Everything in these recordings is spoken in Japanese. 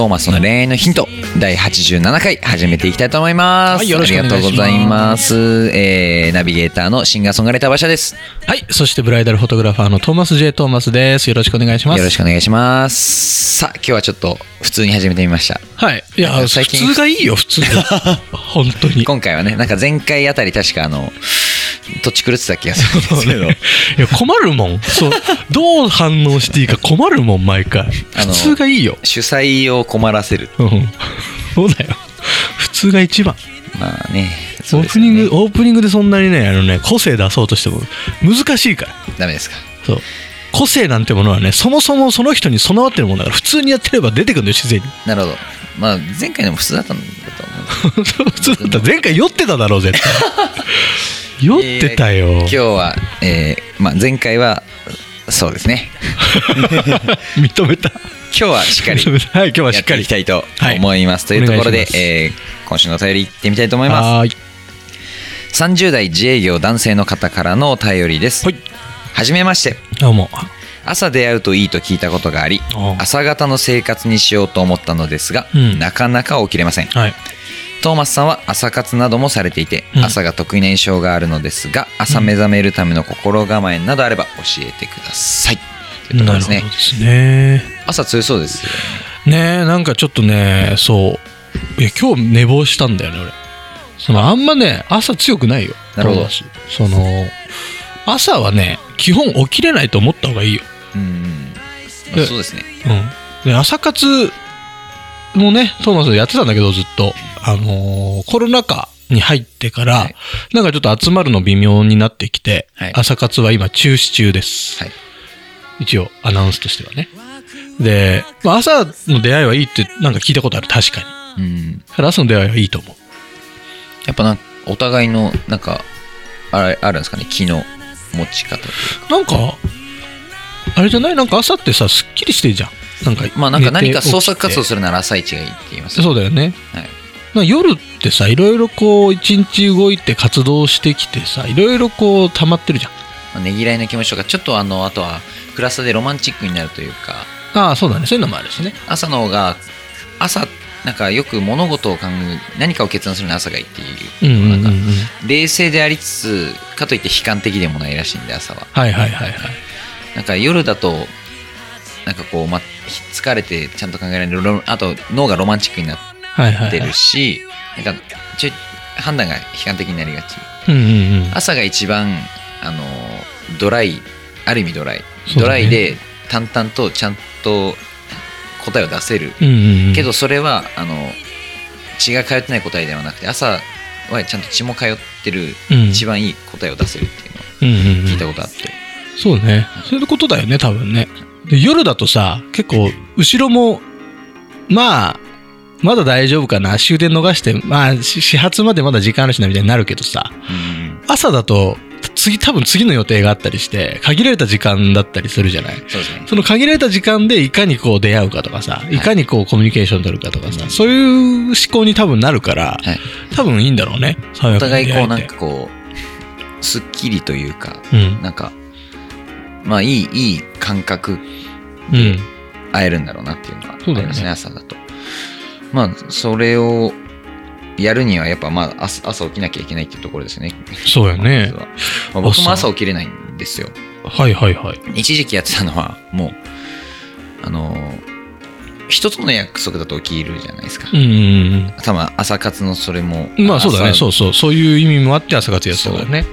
トーマスの恋愛のヒント第87回始めていきたいと思います、はいよろしくお願いします。ありがとうございます、えー、ナビゲーターのシンガーソングライター馬車です。はいそしてブライダルフォトグラファーのトーマス J トーマスです。よろしくお願いします。よろしくお願いします。さあ今日はちょっと普通に始めてみました。はい。いや最近普通がいいよ普通。本当に。今回はねなんか前回あたり確かあの土地狂ってた気がするんですけど。いや困るもん。そう。どう反応していいか困るもん毎回。普通がいいよ。主催を困らせる。うん。そうだよ。普通が一番。まあね。ね。ープニング、オープニングでそんなにねあのね個性出そうとしても難しいから。ダメですか。そう。個性なんてものはねそもそもその人に備わってるもんだから普通にやってれば出てくるんだよ自然に。なるほど。まあ前回でも普通だったんだと思う。普通だった。ら前回酔ってただろう絶対 酔ってたよ、今日は、えーまあ、前回はそうですね。認めた。今日はしっかり はい今日はしやっかりきたいとはい。思います、というところでえー今週のお便りいってみたいと思います。はーい30代自営業男性の方からのお便りです。はい。めまして。どうも。朝出会うといいと聞いたことがあり朝方の生活にしようと思ったのですが、うん。なかなか起きれません。はいトーマスさんは朝活などもされていて、うん。朝が得意な印象があるのですが朝目覚めるための心構えなどあれば教えてください。というところですね。すね。朝強そうですよね。えなんかちょっとねそう。いや今日寝坊したんだよね俺。そのあ。んまね朝強くないよ。なるほど。私その朝はね基本起きれないと思った方がいいよ。うん、まあでそうですね。うん。で朝活もねトーマスやってたんだけどずっとあのーコロナ禍に入ってから、はい。なんかちょっと集まるの微妙になってきて、はい。朝活は今中止中です、はい。一応アナウンスとしてはね。で、まあ、朝の出会いはいいってなんか聞いたことある確かに。うん。だから朝の出会いはいいと思う。やっぱなんかお互いのなんかあれあるんですかね？気の持ち方というか。なんかあれじゃない？なんか朝ってさすっきりしてるじゃん。なんかまあなんか何か創作活動するなら朝一がいいって言いますそうだよね。はい夜ってさいろいろこう一日動いて活動してきてさいろいろこう溜まってるじゃん。まあねぎらいの気持ちとかちょっとあのあとはプラスでロマンチックになるというか。ああそうだね。そういうのもあるしね。朝の方が朝なんかよく物事を考え何かを決断するのは朝がいいっていう,、冷静でありつつかといって悲観的でもないらしいんで朝は。はいはいはいはい。なんか夜だとなんかこう、ま、疲れてちゃんと考えられるロあと脳がロマンチックになってはいはいはい。かちょい判断が悲観的になりがち。うんうんうん。朝が一番あのドライある意味ドライ、ね。ドライで淡々とちゃんと答えを出せる、うんうんうん。けどそれはあの血が通ってない答えではなくて朝はちゃんと血も通ってるうん。一番いい答えを出せるっていうのをうんうんうん。聞いたことあって、そうね。そういうことだよね多分ね。で夜だとさ結構後ろもまあまだ大丈夫かな？終電逃してまあし始発までまだ時間あるしなみたいになるけどさ。うん朝だと次多分次の予定があったりして限られた時間だったりするじゃない？そうですね。その限られた時間でいかにこう出会うかとかさ、い、かにこうコミュニケーション取るかとかさ、そういう思考に多分なるから、はい。多分いいんだろうね。お互いこうなんか、かこうすっきりというかうん。なんかまあいいいい感覚うん。会えるんだろうなっていうのはあそうだよねりますね。朝だとまあそれをやるにはやっぱまあ朝朝起きなきゃいけないっていうところですねそうやねまあ僕も朝起きれないんですよはいはいはい。一時期やってたのはもうあの一つの約束だと起きるじゃないですか、うんうん多分朝活のそれもうん。まあそうだね。朝そうそう。そういう意味もあって朝活やってたからね。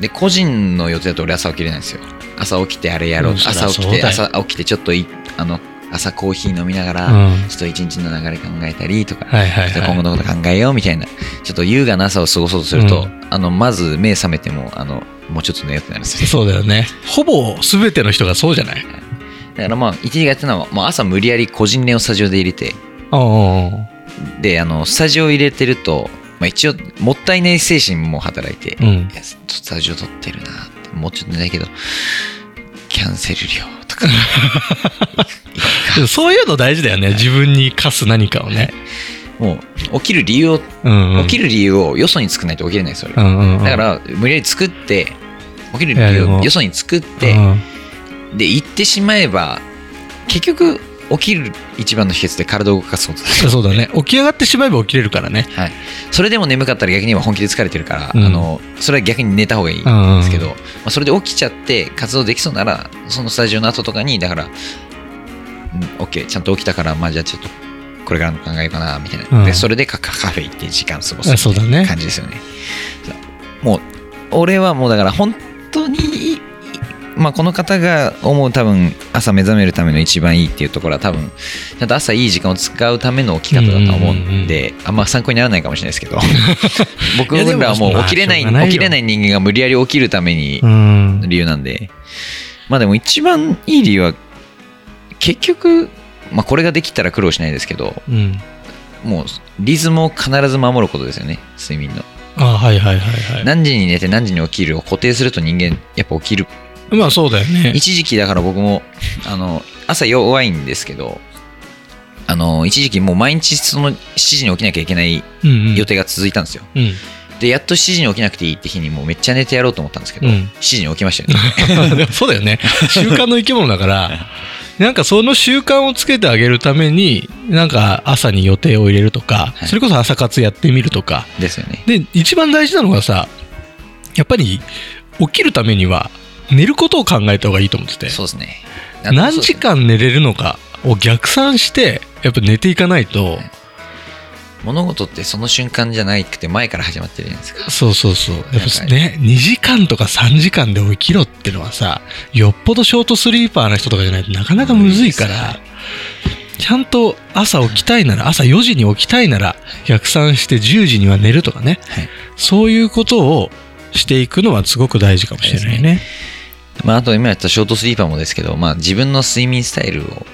で個人の予定だと俺朝起きれないんですよ朝起きてあれやろう、うん朝起きて朝起きてちょっといあの朝コーヒー飲みながら、うんちょっと一日の流れ考えたりとか、今後はのこと考えようみたいなちょっと優雅な朝を過ごそうとすると、うんあのまず目覚めてもあのもうちょっと寝ようってなるんですい。よそうだよね。ほぼ全ての人がそうじゃない？だからまあ一時がやってたのは、まあ、朝無理やり個人練をスタジオで入れて。であのスタジオ入れてるとまあ一応、もったいない精神も働いて、うんいやスタジオ撮ってるなもうちょっと寝ないけど、キャンセル料とか、でもそういうの大事だよね。自分に課す何かをね。もう、起きる理由を、うん、うん。起きる理由をよそに作らないと起きれないですよ、俺うんうんうん。だから、無理やり作って、起きる理由をよそに作って、で、行ってしまえば、結局、起きる一番の秘訣って体を動かすことだうん、そうだね。起き上がってしまえば起きれるからね。はい、それでも眠かったら逆に今本気で疲れてるから、うんあのそれは逆に寝た方がいいんうんうんですけど、まあ、それで起きちゃって活動できそうならそのスタジオの後とかにだから、うん、OK ちゃんと起きたからまあじゃあちょっとこれからの考えようかなみたいな、うん。でそれでカカカフェ行って時間過ごすあそうだね感じですよね。もう俺はもうだから本当にまあこの方が思う多分朝目覚めるための一番いいっていうところは多分ちゃんと朝いい時間を使うための起き方だと思うんで、あんま参考にならないかもしれないですけど。僕らはもまあう起きれない起きれない人間が無理やり起きるためにうん。理由なんで。まあでも一番いい理由は結局まあこれができたら苦労しないですけどうん。もうリズムを必ず守ることですよね睡眠のあはいはいはいはい。何時に寝て何時に起きるを固定すると人間やっぱ起きるまあそうだよね。一時期だから僕もあの朝弱いんですけどあの一時期もう毎日その7時に起きなきゃいけないうんうん。予定が続いたんですよ、うん。でやっと7時に起きなくていいって日にもうめっちゃ寝てやろうと思ったんですけど、うん7時に起きましたよね そうだよね。習慣の生き物だから、なんかその習慣をつけてあげるために、なんか朝に予定を入れるとか、はい。それこそ朝活やってみるとか。ですよね。で、一番大事なのがさ、やっぱり起きるためには寝ることを考えた方がいいと思ってて、そうですね。何時間寝れるのかを逆算して、やっぱ寝ていかないと、物事ってその瞬間じゃなくて前から始まってるじゃないですか。そうそうそう。やっぱかね、2時間とか3時間で起きろってのはさ、よっぽどショートスリーパーな人とかじゃないとなかなかむずいから、ちゃんと朝起きたいなら、朝4時に起きたいなら、逆算して10時には寝るとかね、はい。そういうことをしていくのはすごく大事かもしれないね。まあ、あと今やったショートスリーパーもですけど、まあ、自分の睡眠スタイルを、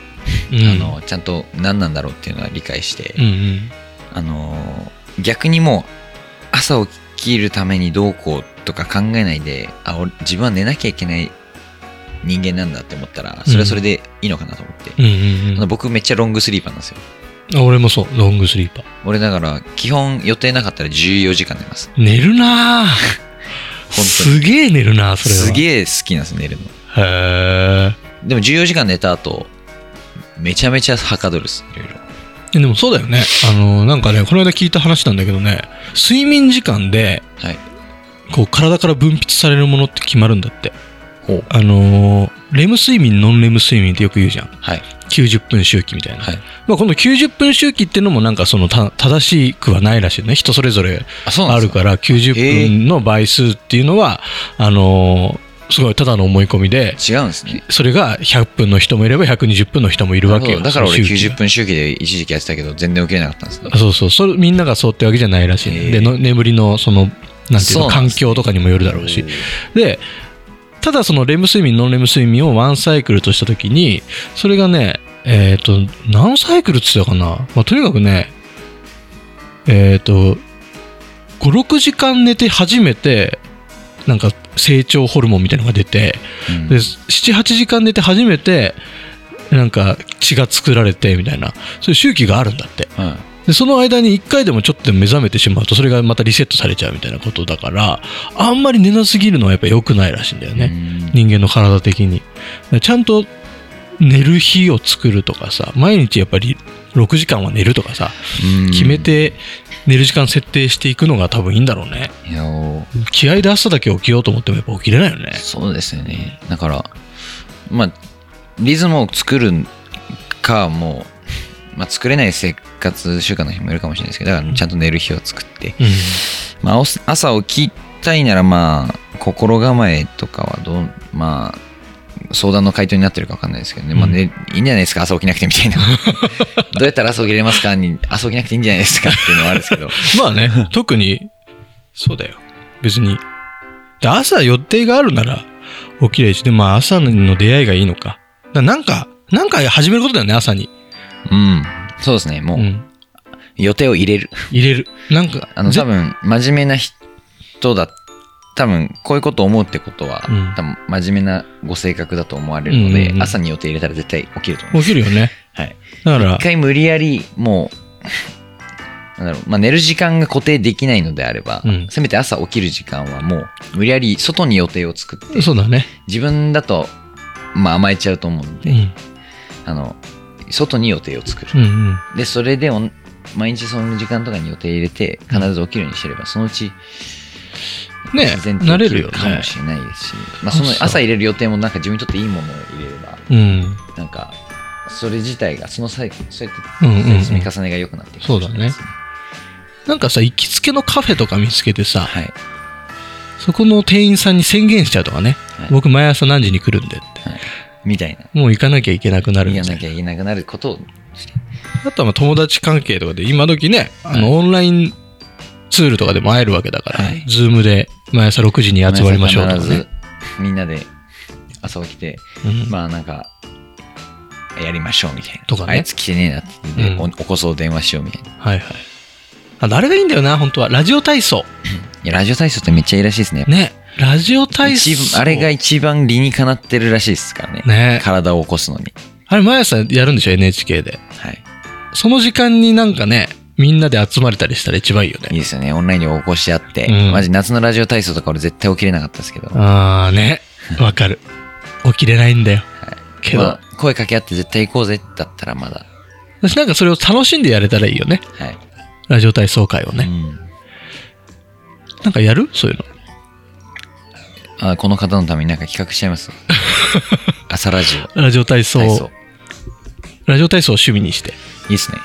うん。あのちゃんと何なんだろうっていうのは理解して、うんうんあの逆にもう朝起きるためにどうこうとか考えないであ俺自分は寝なきゃいけない人間なんだって思ったらそれはそれでいいのかなと思って、うん。うんあの僕めっちゃロングスリーパーなんですよ。俺もそう、ロングスリーパー。俺だから基本予定なかったら14時間寝ます。寝るな すげえ寝るなぁ、それは。すえ。げえ好きなんです寝るの。へでも14時間寝た後めちゃめちゃはかどるっすいろいろ。え。でもそうだよね。あの、なんかね、この間聞いた話なんだけどね、睡眠時間で、はいこう、体から分泌されるものって決まるんだって。あのーレム睡眠、ノンレム睡眠ってよく言うじゃん。はい90分周期みたいな。はいまあ、この90分周期っていうのもなんかそのた正しくはないらしいね。人それぞれあるから、90分の倍数っていうのは、あのーすごいただの思い込みで、違うんですね。それが100分の人もいれば120分の人もいるわけよ。だから俺その周期が90分周期で一時期やってたけど全然起きれなかったんですねそうそう。それみんながそうってわけじゃないらしいでの眠りのそのなんていうの環境とかにもよるだろうし。でただそのレム睡眠ノンレム睡眠をワンサイクルとした時にそれがねえっ、と何サイクルっつってたかな、まあ、とにかくねえっ、と56時間寝て初めてなんか成長ホルモンみたいなのが出て、うん。で78時間寝て初めてなんか血が作られてみたいな。そういう周期があるんだって。はい。でその間に1回でもちょっと目覚めてしまうとそれがまたリセットされちゃうみたいなことだからあんまり寝なすぎるのはやっぱ良くないらしいんだよね、人間の体的に。でちゃんと寝る日を作るとかさ毎日やっぱり6時間は寝るとかさうん。決めて寝る時間設定していくのが多分いいんだろうね。いやお気合で朝だけ起きようと思ってもやっぱ起きれないよね。そうですよね。だからまあリズムを作るかもう、まあ、作れない生活習慣の人もいるかもしれないですけどだからちゃんと寝る日を作って、うん。まあ、お朝起きたいならまあ心構えとかはどうまあ相談の回答になってるか分かんないですけどね、まあね、いいんじゃないですか？朝起きなくてみたいな どうやったら朝起きれますか？に朝起きなくていいんじゃないですか？っていうのはあるんですけど まあね、特に、そうだよ。別に。で朝予定があるなら起きれるし、で、まあ朝の出会いがいいのか。だなんか、なんか始めることだよね、朝に。うんそうですねもう、うん。予定を入れる。入れる。なんか、あの、ぜ多分、真面目な人だ、多分、こういうことを思うってことは、うん多分、真面目なご性格だと思われるので、うんうんうん朝に予定入れたら絶対起きると思う。起きるよね。はい。だから一、回無理やり、もう、なんだろう、まあ、寝る時間が固定できないのであれば、うんせめて朝起きる時間はもう、無理やり外に予定を作って、そうだね。自分だと、まあ、甘えちゃうと思うんで、うん。あの、外に予定を作る。うんうん。で、それで毎日その時間とかに予定入れて、必ず起きるようにしてれば、そのうち、ね慣れるかも。しれないですし、まあ、そのそう朝入れる予定もなんか自分にとっていいものを入れれば、うん。なんか、それ自体が、その際、そうやって積み重ねが良くなっていくかもしれないですね。なんかさ、行きつけのカフェとか見つけてさ、はい。そこの店員さんに宣言しちゃうとかね。はい僕毎朝何時に来るんでって。みたいな。もう行かなきゃいけなくなるみたいな言わなきゃいけなくなることを、あとはまあ友達関係とかで、今時ね、あの、オンラインツールとかでも会えるわけだから、はいズームで毎朝6時に集まりましょうとかね。みんなで朝起きて、うんまあなんか、やりましょうみたいな。とかねあいつ来てねえなってうんお起こそう電話しようみたいな。はいはい。ああれがいいんだよな、本当は。ラジオ体操。いや、ラジオ体操ってめっちゃいいらしいですね。ね。ラジオ体操。あれが一番理にかなってるらしいですからね。ね。体を起こすのに。あれ毎朝やるんでしょ、NHK で。はい。その時間になんかね、みんなで集まれたりしたら一番いいよね。いいですよね。オンラインで起こし合って。うんマジ夏のラジオ体操とか俺絶対起きれなかったですけど。ああね。わかる。起きれないんだよ。けど、まあ声かけ合って絶対行こうぜだったらまだ。私なんかそれを楽しんでやれたらいいよね。はい。ラジオ体操会をね。うんなんかやる？そういうの。あこの方のためになんか企画しちゃいます。朝ラジオ。ラジオ体操、体操。ラジオ体操を趣味にして。いいっすね。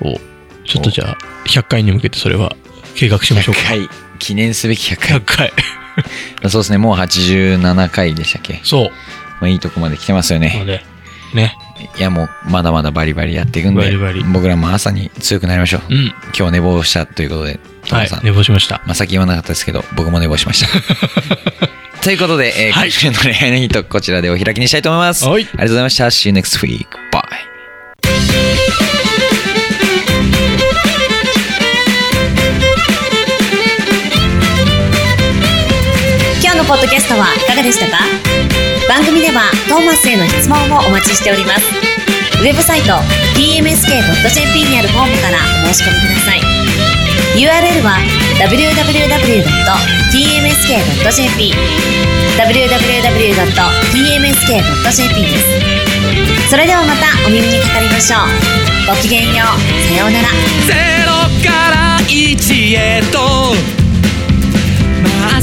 おちょっとじゃあ、100回に向けてそれは計画しましょう100か。回。記念すべき100回100。回。そうですね。もう87回でしたっけ？そう。まあいいとこまで来てますよね。ので、ね。いやもうまだまだバリバリやっていくんで、バリバリ僕らも朝に強くなりましょう。うん。今日は寝坊したということで、トはいモさん。。寝坊しました。まあ、先言わなかったですけど、僕も寝坊しました。ということで、えーはい今週の恋愛のヒント、こちらでお開きにしたいと思います。はいありがとうございました。See you next week. Bye. ポッドキャストはいかがでしたか？番組ではトーマスへの質問もお待ちしております。ウェブサイト tmsk.jp にあるフォームからお申し込みください。URL は www.tmsk.jp www.tmsk.jp です。それではまたお耳にかかりましょう。ごきげんよう。さようなら。ゼロから一へと